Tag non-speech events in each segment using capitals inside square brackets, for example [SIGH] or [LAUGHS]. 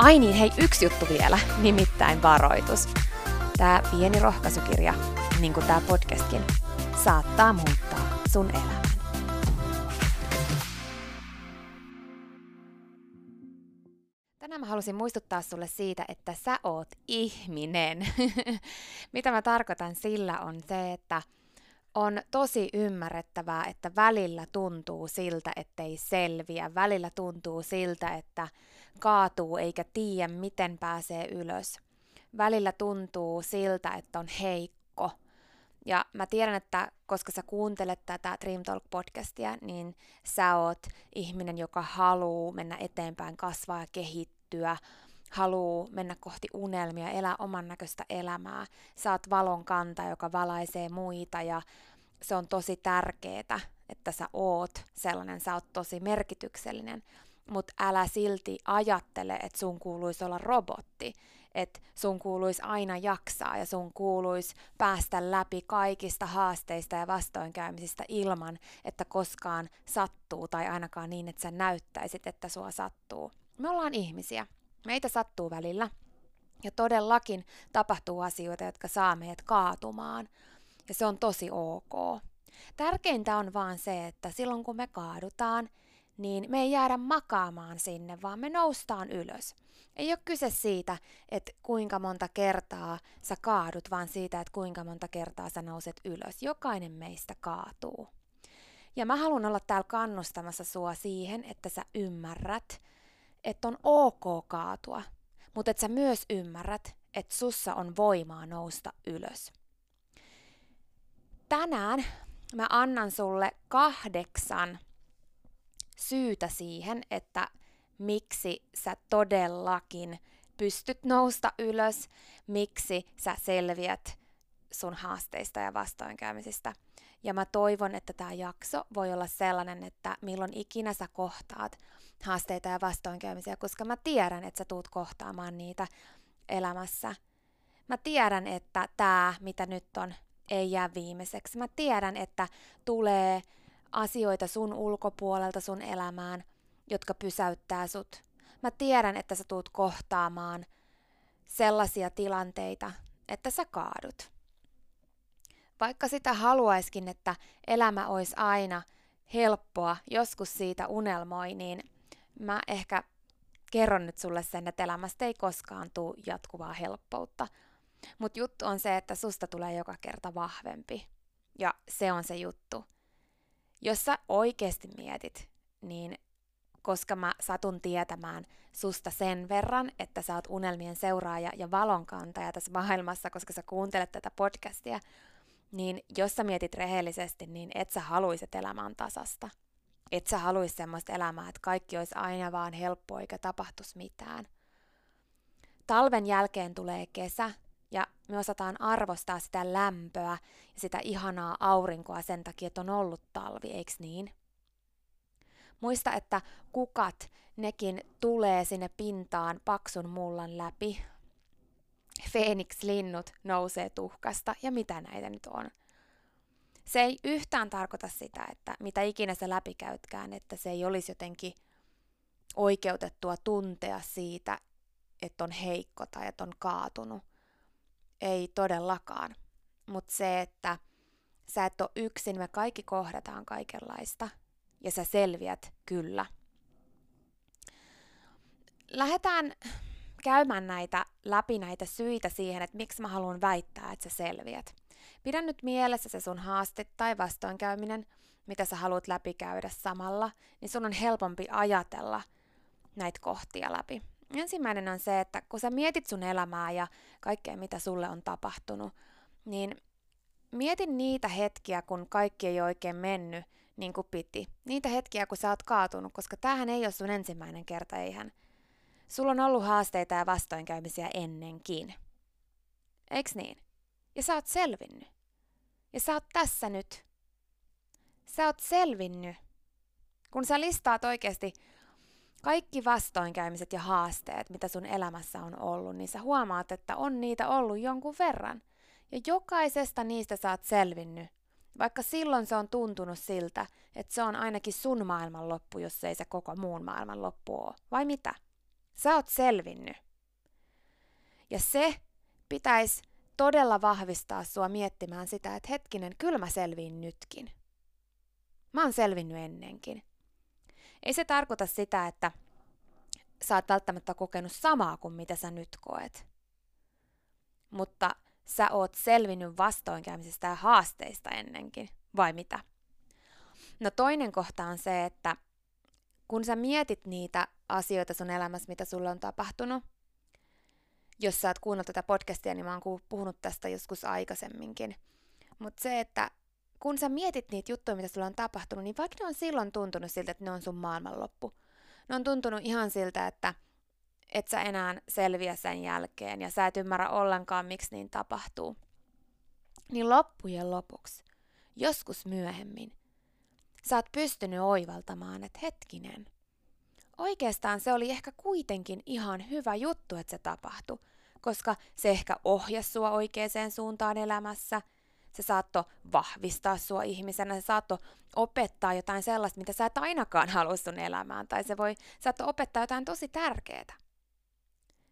Ai niin, hei, yksi juttu vielä, nimittäin varoitus. Tämä pieni rohkaisukirja, niin kuin tämä podcastkin, saattaa muuttaa sun elämän. Tänään mä halusin muistuttaa sulle siitä, että sä oot ihminen. [LAUGHS] Mitä mä tarkoitan sillä on se, että on tosi ymmärrettävää, että välillä tuntuu siltä, ettei selviä. Välillä tuntuu siltä, että kaatuu eikä tiedä, miten pääsee ylös. Välillä tuntuu siltä, että on heikko. Ja mä tiedän, että koska sä kuuntelet tätä Dream Talk-podcastia, niin sä oot ihminen, joka haluaa mennä eteenpäin, kasvaa ja kehittyä, haluaa mennä kohti unelmia, elää oman näköistä elämää. Oot valon kanta, joka valaisee muita ja se on tosi tärkeää, että sä oot sellainen, sä oot tosi merkityksellinen mutta älä silti ajattele, että sun kuuluisi olla robotti, että sun kuuluisi aina jaksaa ja sun kuuluisi päästä läpi kaikista haasteista ja vastoinkäymisistä ilman, että koskaan sattuu tai ainakaan niin, että sä näyttäisit, että sua sattuu. Me ollaan ihmisiä. Meitä sattuu välillä. Ja todellakin tapahtuu asioita, jotka saa meidät kaatumaan. Ja se on tosi ok. Tärkeintä on vaan se, että silloin kun me kaadutaan, niin me ei jäädä makaamaan sinne, vaan me noustaan ylös. Ei ole kyse siitä, että kuinka monta kertaa sä kaadut, vaan siitä, että kuinka monta kertaa sä nouset ylös. Jokainen meistä kaatuu. Ja mä haluan olla täällä kannustamassa sua siihen, että sä ymmärrät, että on ok kaatua, mutta että sä myös ymmärrät, että sussa on voimaa nousta ylös. Tänään mä annan sulle kahdeksan syytä siihen, että miksi sä todellakin pystyt nousta ylös, miksi sä selviät sun haasteista ja vastoinkäymisistä. Ja mä toivon, että tämä jakso voi olla sellainen, että milloin ikinä sä kohtaat haasteita ja vastoinkäymisiä, koska mä tiedän, että sä tuut kohtaamaan niitä elämässä. Mä tiedän, että tämä, mitä nyt on, ei jää viimeiseksi. Mä tiedän, että tulee asioita sun ulkopuolelta sun elämään, jotka pysäyttää sut. Mä tiedän, että sä tuut kohtaamaan sellaisia tilanteita, että sä kaadut. Vaikka sitä haluaiskin, että elämä olisi aina helppoa, joskus siitä unelmoi, niin mä ehkä kerron nyt sulle sen, että elämästä ei koskaan tule jatkuvaa helppoutta. Mutta juttu on se, että susta tulee joka kerta vahvempi. Ja se on se juttu. Jos sä oikeasti mietit, niin koska mä satun tietämään susta sen verran, että sä oot unelmien seuraaja ja valonkantaja tässä maailmassa, koska sä kuuntelet tätä podcastia, niin jos sä mietit rehellisesti, niin et sä haluisit elämään tasasta. Et sä haluis semmoista elämää, että kaikki olisi aina vaan helppoa eikä tapahtuisi mitään. Talven jälkeen tulee kesä ja me osataan arvostaa sitä lämpöä ja sitä ihanaa aurinkoa sen takia, että on ollut talvi, eiks niin? Muista, että kukat, nekin tulee sinne pintaan paksun mullan läpi. Phoenix-linnut nousee tuhkasta ja mitä näitä nyt on. Se ei yhtään tarkoita sitä, että mitä ikinä se läpikäytkään, että se ei olisi jotenkin oikeutettua tuntea siitä, että on heikko tai että on kaatunut. Ei todellakaan. Mutta se, että sä et ole yksin, me kaikki kohdataan kaikenlaista ja sä selviät kyllä. Lähdetään käymään näitä läpi näitä syitä siihen, että miksi mä haluan väittää, että sä selviät. Pidä nyt mielessä se sun haaste tai vastoinkäyminen, mitä sä haluat läpikäydä samalla, niin sun on helpompi ajatella näitä kohtia läpi. Ensimmäinen on se, että kun sä mietit sun elämää ja kaikkea, mitä sulle on tapahtunut, niin mietin niitä hetkiä, kun kaikki ei oikein mennyt niin kuin piti. Niitä hetkiä, kun sä oot kaatunut, koska tämähän ei ole sun ensimmäinen kerta, eihän. Sulla on ollut haasteita ja vastoinkäymisiä ennenkin. Eiks niin? Ja sä oot selvinnyt. Ja sä oot tässä nyt. Sä oot selvinnyt. Kun sä listaat oikeasti kaikki vastoinkäymiset ja haasteet, mitä sun elämässä on ollut, niin sä huomaat, että on niitä ollut jonkun verran. Ja jokaisesta niistä sä oot selvinnyt vaikka silloin se on tuntunut siltä, että se on ainakin sun maailmanloppu, jos ei se koko muun maailmanloppu ole. Vai mitä? Sä oot selvinnyt. Ja se pitäisi todella vahvistaa sua miettimään sitä, että hetkinen, kyllä mä selviin nytkin. Mä oon selvinnyt ennenkin. Ei se tarkoita sitä, että sä oot välttämättä kokenut samaa kuin mitä sä nyt koet. Mutta sä oot selvinnyt vastoinkäymisistä ja haasteista ennenkin, vai mitä? No toinen kohta on se, että kun sä mietit niitä asioita sun elämässä, mitä sulle on tapahtunut, jos sä oot kuunnellut tätä podcastia, niin mä oon puhunut tästä joskus aikaisemminkin. Mutta se, että kun sä mietit niitä juttuja, mitä sulla on tapahtunut, niin vaikka ne on silloin tuntunut siltä, että ne on sun maailmanloppu, ne on tuntunut ihan siltä, että et sä enää selviä sen jälkeen ja sä et ymmärrä ollenkaan, miksi niin tapahtuu. Niin loppujen lopuksi, joskus myöhemmin, sä oot pystynyt oivaltamaan, että hetkinen, oikeastaan se oli ehkä kuitenkin ihan hyvä juttu, että se tapahtui, koska se ehkä ohjasi sua oikeaan suuntaan elämässä, se saattoi vahvistaa sua ihmisenä, se saattoi opettaa jotain sellaista, mitä sä et ainakaan halua sun elämään, tai se voi, saattoi opettaa jotain tosi tärkeää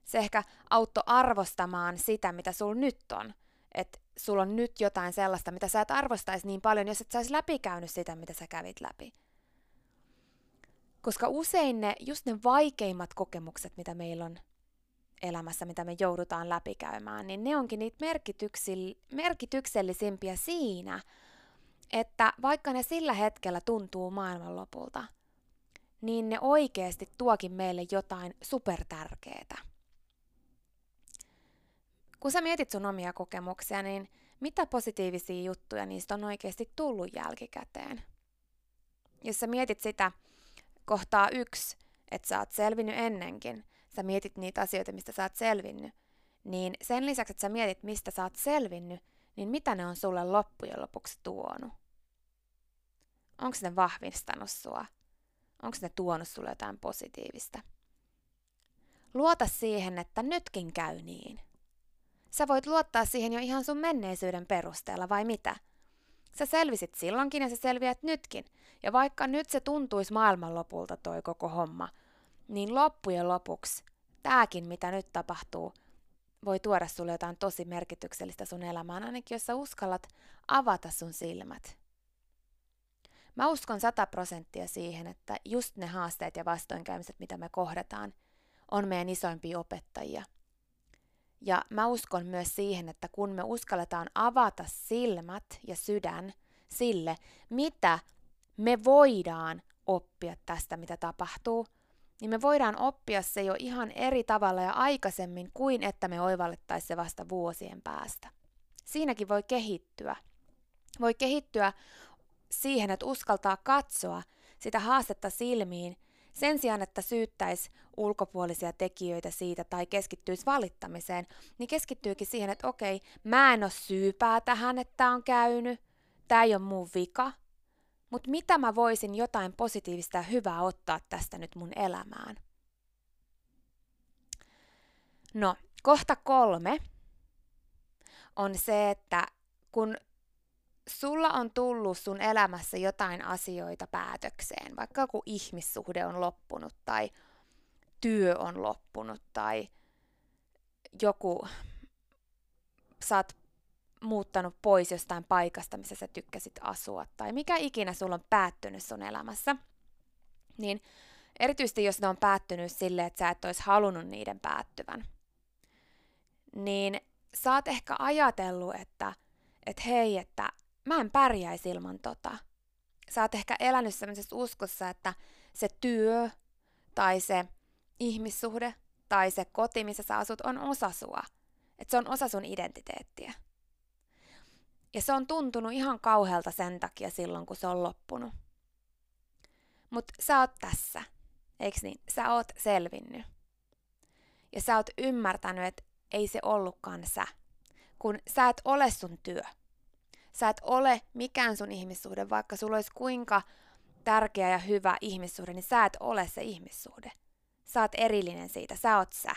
se ehkä auttoi arvostamaan sitä, mitä sul nyt on. Että sulla on nyt jotain sellaista, mitä sä et arvostaisi niin paljon, jos et sä läpikäynyt sitä, mitä sä kävit läpi. Koska usein ne, just ne vaikeimmat kokemukset, mitä meillä on elämässä, mitä me joudutaan läpikäymään, niin ne onkin niitä merkityksellisimpiä siinä, että vaikka ne sillä hetkellä tuntuu maailmanlopulta, niin ne oikeasti tuokin meille jotain supertärkeää kun sä mietit sun omia kokemuksia, niin mitä positiivisia juttuja niistä on oikeasti tullut jälkikäteen? Jos sä mietit sitä kohtaa yksi, että sä oot selvinnyt ennenkin, sä mietit niitä asioita, mistä sä oot selvinnyt, niin sen lisäksi, että sä mietit, mistä sä oot selvinnyt, niin mitä ne on sulle loppujen lopuksi tuonut? Onko ne vahvistanut sua? Onko ne tuonut sulle jotain positiivista? Luota siihen, että nytkin käy niin. Sä voit luottaa siihen jo ihan sun menneisyyden perusteella, vai mitä? Sä selvisit silloinkin ja sä selviät nytkin. Ja vaikka nyt se tuntuisi maailmanlopulta toi koko homma, niin loppujen lopuksi tääkin, mitä nyt tapahtuu, voi tuoda sulle jotain tosi merkityksellistä sun elämään, ainakin jos sä uskallat avata sun silmät. Mä uskon sata prosenttia siihen, että just ne haasteet ja vastoinkäymiset, mitä me kohdataan, on meidän isoimpia opettajia – ja mä uskon myös siihen, että kun me uskalletaan avata silmät ja sydän sille, mitä me voidaan oppia tästä, mitä tapahtuu, niin me voidaan oppia se jo ihan eri tavalla ja aikaisemmin kuin että me oivallettaisiin se vasta vuosien päästä. Siinäkin voi kehittyä. Voi kehittyä siihen, että uskaltaa katsoa sitä haastetta silmiin sen sijaan, että syyttäisi ulkopuolisia tekijöitä siitä tai keskittyisi valittamiseen, niin keskittyykin siihen, että okei, mä en ole syypää tähän, että tämä on käynyt, tämä ei ole mun vika, mutta mitä mä voisin jotain positiivista ja hyvää ottaa tästä nyt mun elämään? No, kohta kolme on se, että kun sulla on tullut sun elämässä jotain asioita päätökseen, vaikka joku ihmissuhde on loppunut tai työ on loppunut tai joku, sä oot muuttanut pois jostain paikasta, missä sä tykkäsit asua, tai mikä ikinä sulla on päättynyt sun elämässä, niin erityisesti jos ne on päättynyt sille, että sä et olisi halunnut niiden päättyvän, niin sä oot ehkä ajatellut, että, että hei, että mä en pärjäisi ilman tota. Sä oot ehkä elänyt sellaisessa uskossa, että se työ tai se ihmissuhde tai se koti, missä sä asut, on osa sua. Että se on osa sun identiteettiä. Ja se on tuntunut ihan kauhealta sen takia silloin, kun se on loppunut. Mutta sä oot tässä, eiks niin? Sä oot selvinnyt. Ja sä oot ymmärtänyt, että ei se ollutkaan sä. Kun sä et ole sun työ. Sä et ole mikään sun ihmissuhde, vaikka sulla olisi kuinka tärkeä ja hyvä ihmissuhde, niin sä et ole se ihmissuhde. Sä oot erillinen siitä, sä oot sä.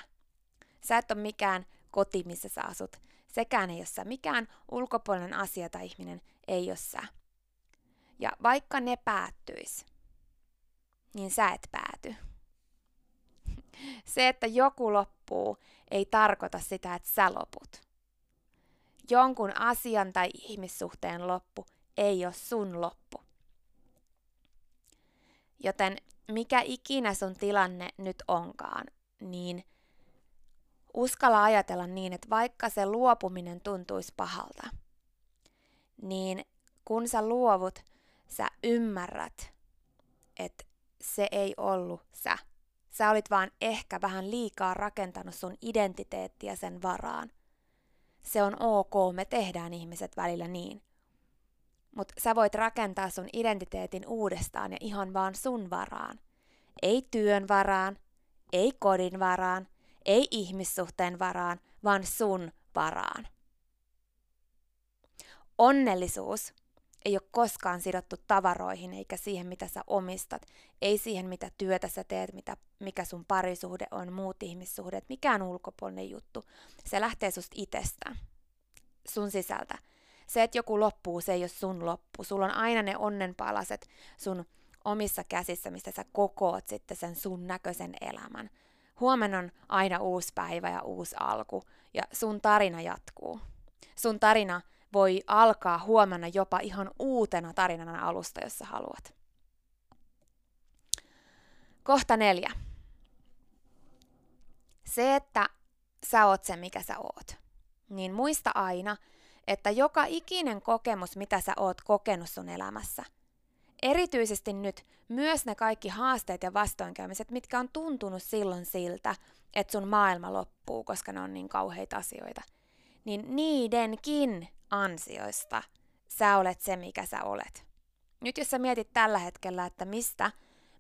Sä et ole mikään koti, missä sä asut. Sekään ei ole sä. Mikään ulkopuolinen asia tai ihminen ei ole sä. Ja vaikka ne päättyis, niin sä et pääty. [LAUGHS] Se, että joku loppuu, ei tarkoita sitä, että sä loput. Jonkun asian tai ihmissuhteen loppu ei ole sun loppu. Joten mikä ikinä sun tilanne nyt onkaan, niin uskalla ajatella niin, että vaikka se luopuminen tuntuisi pahalta, niin kun sä luovut, sä ymmärrät, että se ei ollut sä. Sä olit vaan ehkä vähän liikaa rakentanut sun identiteettiä sen varaan. Se on ok, me tehdään ihmiset välillä niin. Mutta sä voit rakentaa sun identiteetin uudestaan ja ihan vaan sun varaan. Ei työn varaan, ei kodin varaan, ei ihmissuhteen varaan, vaan sun varaan. Onnellisuus ei ole koskaan sidottu tavaroihin eikä siihen, mitä sä omistat, ei siihen, mitä työtä sä teet, mitä, mikä sun parisuhde on, muut ihmissuhdet, mikään ulkopuolinen juttu. Se lähtee susta itsestä, sun sisältä. Se, että joku loppuu, se ei ole sun loppu. Sulla on aina ne onnenpalaset sun omissa käsissä, mistä sä kokoot sitten sen sun näköisen elämän. Huomenna on aina uusi päivä ja uusi alku, ja sun tarina jatkuu. Sun tarina voi alkaa huomenna jopa ihan uutena tarinana alusta, jos sä haluat. Kohta neljä. Se, että sä oot se, mikä sä oot. Niin muista aina, että joka ikinen kokemus, mitä sä oot kokenut sun elämässä – erityisesti nyt myös ne kaikki haasteet ja vastoinkäymiset, mitkä on tuntunut silloin siltä, että sun maailma loppuu, koska ne on niin kauheita asioita, niin niidenkin ansioista sä olet se, mikä sä olet. Nyt jos sä mietit tällä hetkellä, että mistä,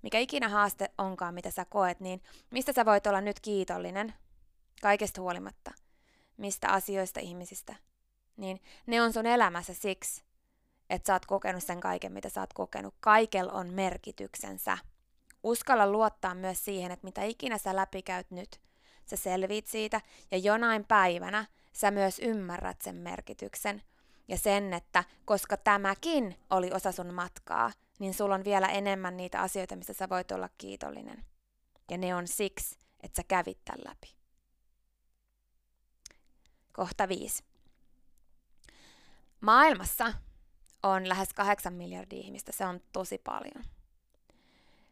mikä ikinä haaste onkaan, mitä sä koet, niin mistä sä voit olla nyt kiitollinen kaikesta huolimatta, mistä asioista ihmisistä, niin ne on sun elämässä siksi, että sä oot kokenut sen kaiken, mitä sä oot kokenut. Kaikel on merkityksensä. Uskalla luottaa myös siihen, että mitä ikinä sä läpikäyt nyt, sä selviit siitä ja jonain päivänä sä myös ymmärrät sen merkityksen. Ja sen, että koska tämäkin oli osa sun matkaa, niin sulla on vielä enemmän niitä asioita, mistä sä voit olla kiitollinen. Ja ne on siksi, että sä kävit tämän läpi. Kohta viisi. Maailmassa on lähes 8 miljardia ihmistä. Se on tosi paljon.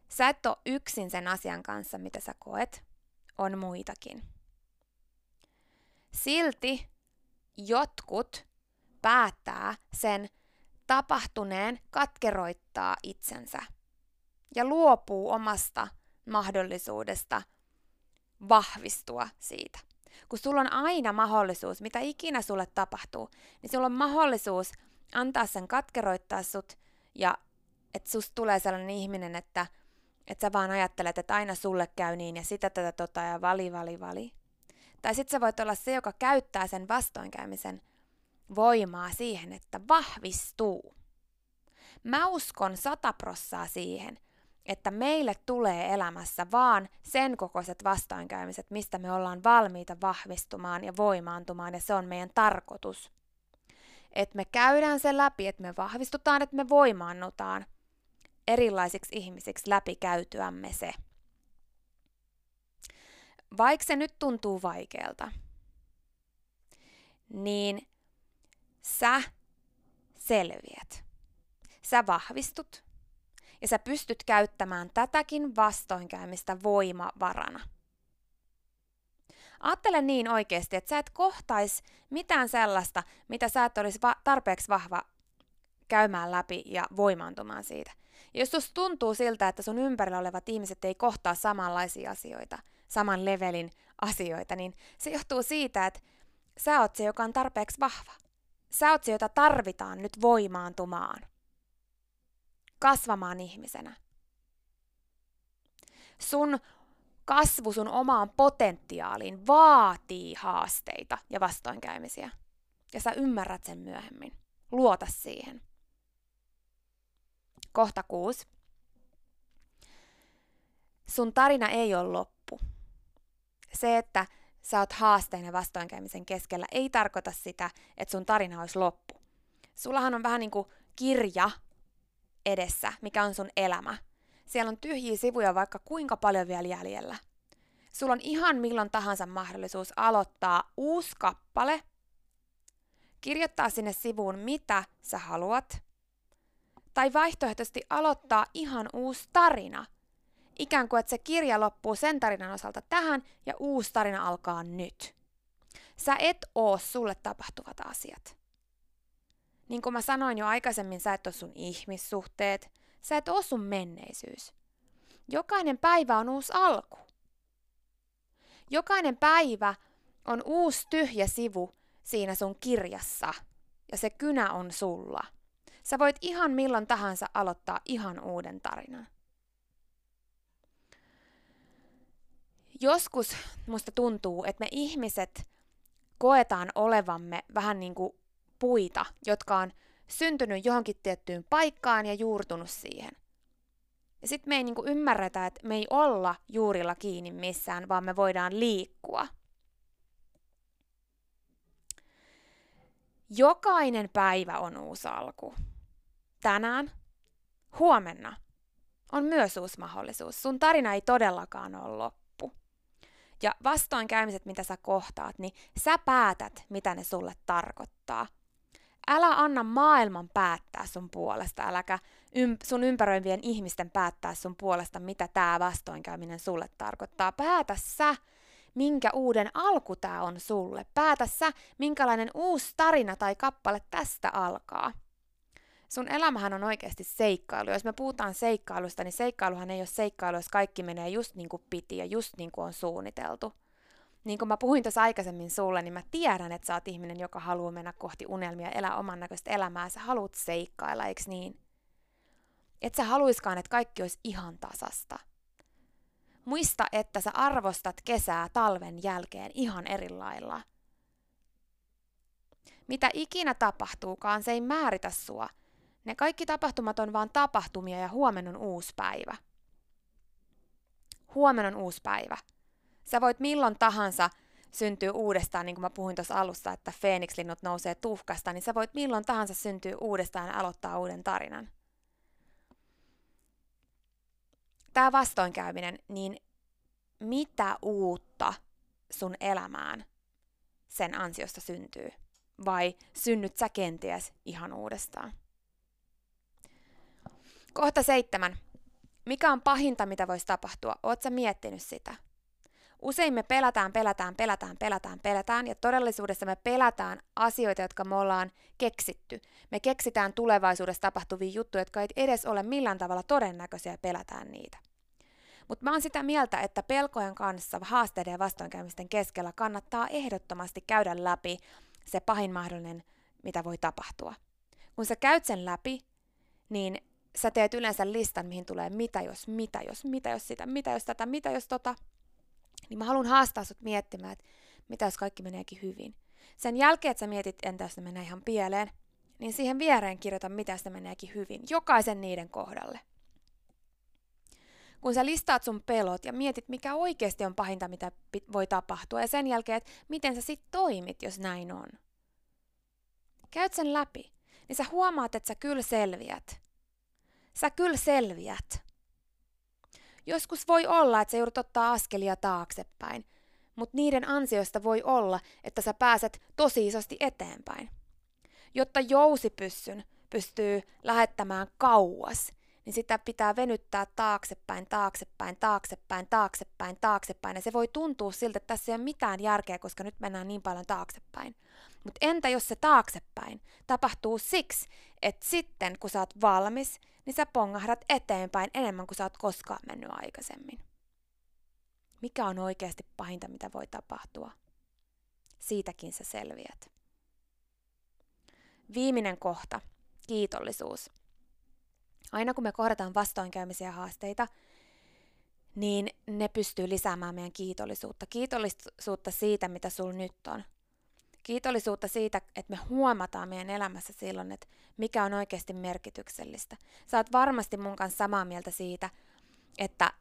Sä et ole yksin sen asian kanssa, mitä sä koet. On muitakin. Silti jotkut päättää sen tapahtuneen katkeroittaa itsensä ja luopuu omasta mahdollisuudesta vahvistua siitä. Kun sulla on aina mahdollisuus, mitä ikinä sulle tapahtuu, niin sulla on mahdollisuus antaa sen katkeroittaa sut ja että susta tulee sellainen ihminen, että, että sä vaan ajattelet, että aina sulle käy niin ja sitä tätä tota ja vali, vali, vali. Tai sitten sä voit olla se, joka käyttää sen vastoinkäymisen voimaa siihen, että vahvistuu. Mä uskon sataprossaa siihen, että meille tulee elämässä vaan sen kokoiset vastoinkäymiset, mistä me ollaan valmiita vahvistumaan ja voimaantumaan, ja se on meidän tarkoitus. Että me käydään se läpi, että me vahvistutaan, että me voimaannutaan erilaisiksi ihmisiksi läpi käytyämme se. Vaikka se nyt tuntuu vaikealta, niin sä selviät. Sä vahvistut ja sä pystyt käyttämään tätäkin vastoinkäymistä voimavarana. Ajattele niin oikeasti, että sä et kohtais mitään sellaista, mitä sä et olisi va- tarpeeksi vahva käymään läpi ja voimaantumaan siitä. Ja jos tuntuu siltä, että sun ympärillä olevat ihmiset ei kohtaa samanlaisia asioita, saman levelin asioita, niin se johtuu siitä, että sä oot se, joka on tarpeeksi vahva. Sä oot se, jota tarvitaan nyt voimaantumaan. Kasvamaan ihmisenä. Sun kasvu sun omaan potentiaaliin vaatii haasteita ja vastoinkäymisiä. Ja sä ymmärrät sen myöhemmin. Luota siihen. Kohta kuusi. Sun tarina ei ole loppu. Se, että sä oot haasteen ja vastoinkäymisen keskellä, ei tarkoita sitä, että sun tarina olisi loppu. Sullahan on vähän niin kuin kirja edessä, mikä on sun elämä. Siellä on tyhjiä sivuja vaikka kuinka paljon vielä jäljellä. Sulla on ihan milloin tahansa mahdollisuus aloittaa uusi kappale, kirjoittaa sinne sivuun mitä sä haluat, tai vaihtoehtoisesti aloittaa ihan uusi tarina. Ikään kuin, että se kirja loppuu sen tarinan osalta tähän ja uusi tarina alkaa nyt. Sä et oo sulle tapahtuvat asiat. Niin kuin mä sanoin jo aikaisemmin, sä et oo sun ihmissuhteet, sä et oo sun menneisyys. Jokainen päivä on uusi alku. Jokainen päivä on uusi tyhjä sivu siinä sun kirjassa ja se kynä on sulla. Sä voit ihan milloin tahansa aloittaa ihan uuden tarinan. Joskus musta tuntuu, että me ihmiset koetaan olevamme vähän niin kuin puita, jotka on syntynyt johonkin tiettyyn paikkaan ja juurtunut siihen. Ja sitten me ei niinku ymmärretä, että me ei olla juurilla kiinni missään, vaan me voidaan liikkua. Jokainen päivä on uusi alku. Tänään, huomenna on myös uusi mahdollisuus. Sun tarina ei todellakaan ole loppu. Ja vastoinkäymiset, mitä sä kohtaat, niin sä päätät, mitä ne sulle tarkoittaa – Älä anna maailman päättää sun puolesta, äläkä sun ympäröivien ihmisten päättää sun puolesta, mitä tämä vastoinkäyminen sulle tarkoittaa. Päätä sä, minkä uuden alku tämä on sulle. Päätä sä, minkälainen uusi tarina tai kappale tästä alkaa. Sun elämähän on oikeasti seikkailu. Jos me puhutaan seikkailusta, niin seikkailuhan ei ole seikkailu, jos kaikki menee just niin kuin piti ja just niin kuin on suunniteltu niin kuin mä puhuin tuossa aikaisemmin sulle, niin mä tiedän, että sä oot ihminen, joka haluaa mennä kohti unelmia, elää oman näköistä elämää, sä haluat seikkailla, eikö niin? Et sä haluiskaan, että kaikki olisi ihan tasasta. Muista, että sä arvostat kesää talven jälkeen ihan eri lailla. Mitä ikinä tapahtuukaan, se ei määritä sua. Ne kaikki tapahtumat on vaan tapahtumia ja huomenna on uusi päivä. Huomenna on uusi päivä. Sä voit milloin tahansa syntyä uudestaan, niin kuin mä puhuin tuossa alussa, että Phoenix-linnut nousee tuhkasta, niin sä voit milloin tahansa syntyä uudestaan ja aloittaa uuden tarinan. Tämä vastoinkäyminen, niin mitä uutta sun elämään sen ansiosta syntyy? Vai synnyt sä kenties ihan uudestaan? Kohta seitsemän. Mikä on pahinta, mitä voisi tapahtua? Oot sä miettinyt sitä? Usein me pelätään, pelätään, pelätään, pelätään, pelätään, ja todellisuudessa me pelätään asioita, jotka me ollaan keksitty. Me keksitään tulevaisuudessa tapahtuvia juttuja, jotka ei edes ole millään tavalla todennäköisiä, ja pelätään niitä. Mutta mä oon sitä mieltä, että pelkojen kanssa haasteiden ja vastoinkäymisten keskellä kannattaa ehdottomasti käydä läpi se pahin mahdollinen, mitä voi tapahtua. Kun sä käyt sen läpi, niin sä teet yleensä listan, mihin tulee mitä jos, mitä jos, mitä jos sitä, mitä jos tätä, mitä jos tota. Niin mä haluan haastaa sut miettimään, että mitä jos kaikki meneekin hyvin. Sen jälkeen, että sä mietit, entä jos ne menee ihan pieleen, niin siihen viereen kirjoita, mitä ne meneekin hyvin. Jokaisen niiden kohdalle. Kun sä listaat sun pelot ja mietit, mikä oikeasti on pahinta, mitä voi tapahtua, ja sen jälkeen, että miten sä sit toimit, jos näin on. Käyt sen läpi, niin sä huomaat, että sä kyllä selviät. Sä kyllä selviät. Joskus voi olla, että sä joudut ottaa askelia taaksepäin, mutta niiden ansiosta voi olla, että sä pääset tosi isosti eteenpäin. Jotta jousipyssyn pystyy lähettämään kauas, niin sitä pitää venyttää taaksepäin, taaksepäin, taaksepäin, taaksepäin, taaksepäin. Ja se voi tuntua siltä, että tässä ei ole mitään järkeä, koska nyt mennään niin paljon taaksepäin. Mutta entä jos se taaksepäin tapahtuu siksi, että sitten kun sä oot valmis, niin sä pongahdat eteenpäin enemmän kuin sä oot koskaan mennyt aikaisemmin. Mikä on oikeasti pahinta, mitä voi tapahtua? Siitäkin sä selviät. Viimeinen kohta, kiitollisuus. Aina kun me kohdataan vastoinkäymisiä haasteita, niin ne pystyy lisäämään meidän kiitollisuutta. Kiitollisuutta siitä, mitä sul nyt on. Kiitollisuutta siitä, että me huomataan meidän elämässä silloin, että mikä on oikeasti merkityksellistä. Sä oot varmasti mun kanssa samaa mieltä siitä, että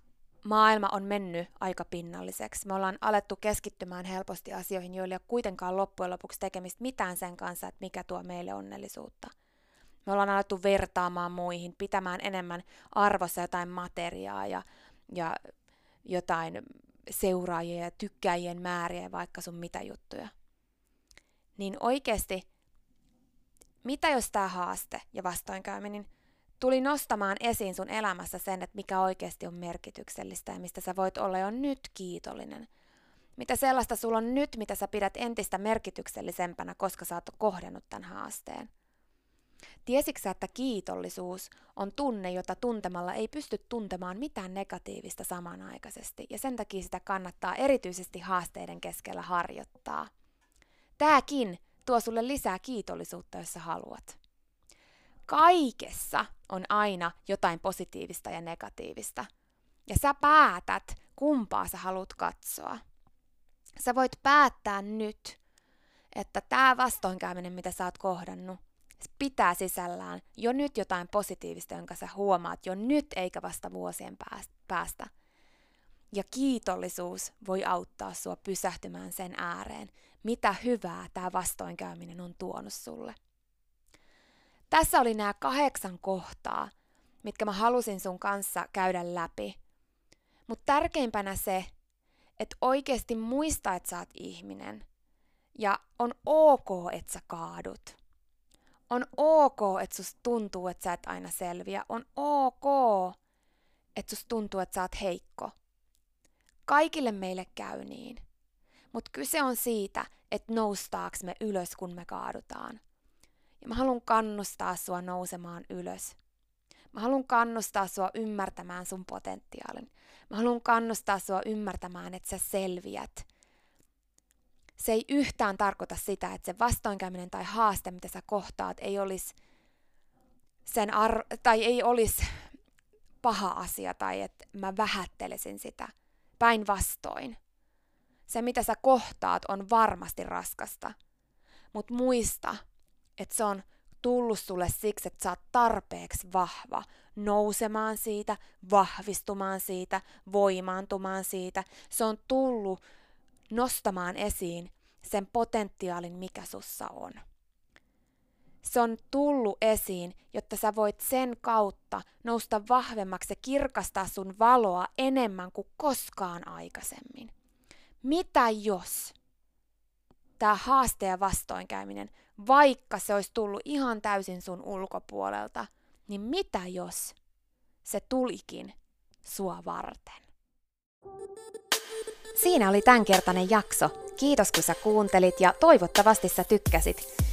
maailma on mennyt aika pinnalliseksi. Me ollaan alettu keskittymään helposti asioihin, joilla ei ole kuitenkaan loppujen lopuksi tekemistä mitään sen kanssa, että mikä tuo meille onnellisuutta. Me ollaan alettu vertaamaan muihin, pitämään enemmän arvossa jotain materiaa ja, ja jotain seuraajia ja tykkäjien määriä vaikka sun mitä juttuja. Niin oikeasti, mitä jos tämä haaste ja vastoinkäyminen tuli nostamaan esiin sun elämässä sen, että mikä oikeasti on merkityksellistä ja mistä sä voit olla jo nyt kiitollinen. Mitä sellaista sulla on nyt, mitä sä pidät entistä merkityksellisempänä, koska sä oot kohdannut tämän haasteen. Tiesitkö että kiitollisuus on tunne, jota tuntemalla ei pysty tuntemaan mitään negatiivista samanaikaisesti, ja sen takia sitä kannattaa erityisesti haasteiden keskellä harjoittaa. Tääkin tuo sulle lisää kiitollisuutta, jos sä haluat. Kaikessa on aina jotain positiivista ja negatiivista. Ja sä päätät, kumpaa sä haluat katsoa. Sä voit päättää nyt, että tämä vastoinkäyminen, mitä sä oot kohdannut, pitää sisällään jo nyt jotain positiivista, jonka sä huomaat jo nyt eikä vasta vuosien päästä. Ja kiitollisuus voi auttaa sua pysähtymään sen ääreen, mitä hyvää tämä vastoinkäyminen on tuonut sulle. Tässä oli nämä kahdeksan kohtaa, mitkä mä halusin sun kanssa käydä läpi. Mutta tärkeimpänä se, että oikeasti muista, että sä oot ihminen. Ja on ok, että sä kaadut. On ok, että susta tuntuu, että sä et aina selviä. On ok, että susta tuntuu, että sä oot heikko. Kaikille meille käy niin. Mutta kyse on siitä, että noustaaks me ylös, kun me kaadutaan. Ja mä haluan kannustaa sua nousemaan ylös. Mä haluan kannustaa sua ymmärtämään sun potentiaalin. Mä haluan kannustaa sua ymmärtämään, että sä selviät. Se ei yhtään tarkoita sitä, että se vastoinkäyminen tai haaste, mitä sä kohtaat, ei olisi sen ar- tai ei olisi paha asia tai että mä vähättelisin sitä. Päinvastoin. Se, mitä sä kohtaat, on varmasti raskasta. Mutta muista, että se on tullut sulle siksi, että sä oot tarpeeksi vahva nousemaan siitä, vahvistumaan siitä, voimaantumaan siitä. Se on tullut nostamaan esiin sen potentiaalin, mikä sussa on. Se on tullut esiin, jotta sä voit sen kautta nousta vahvemmaksi ja kirkastaa sun valoa enemmän kuin koskaan aikaisemmin. Mitä jos tämä haaste ja vastoinkäyminen, vaikka se olisi tullut ihan täysin sun ulkopuolelta, niin mitä jos se tulikin sua varten? Siinä oli tämänkertainen jakso. Kiitos kun sä kuuntelit ja toivottavasti sä tykkäsit.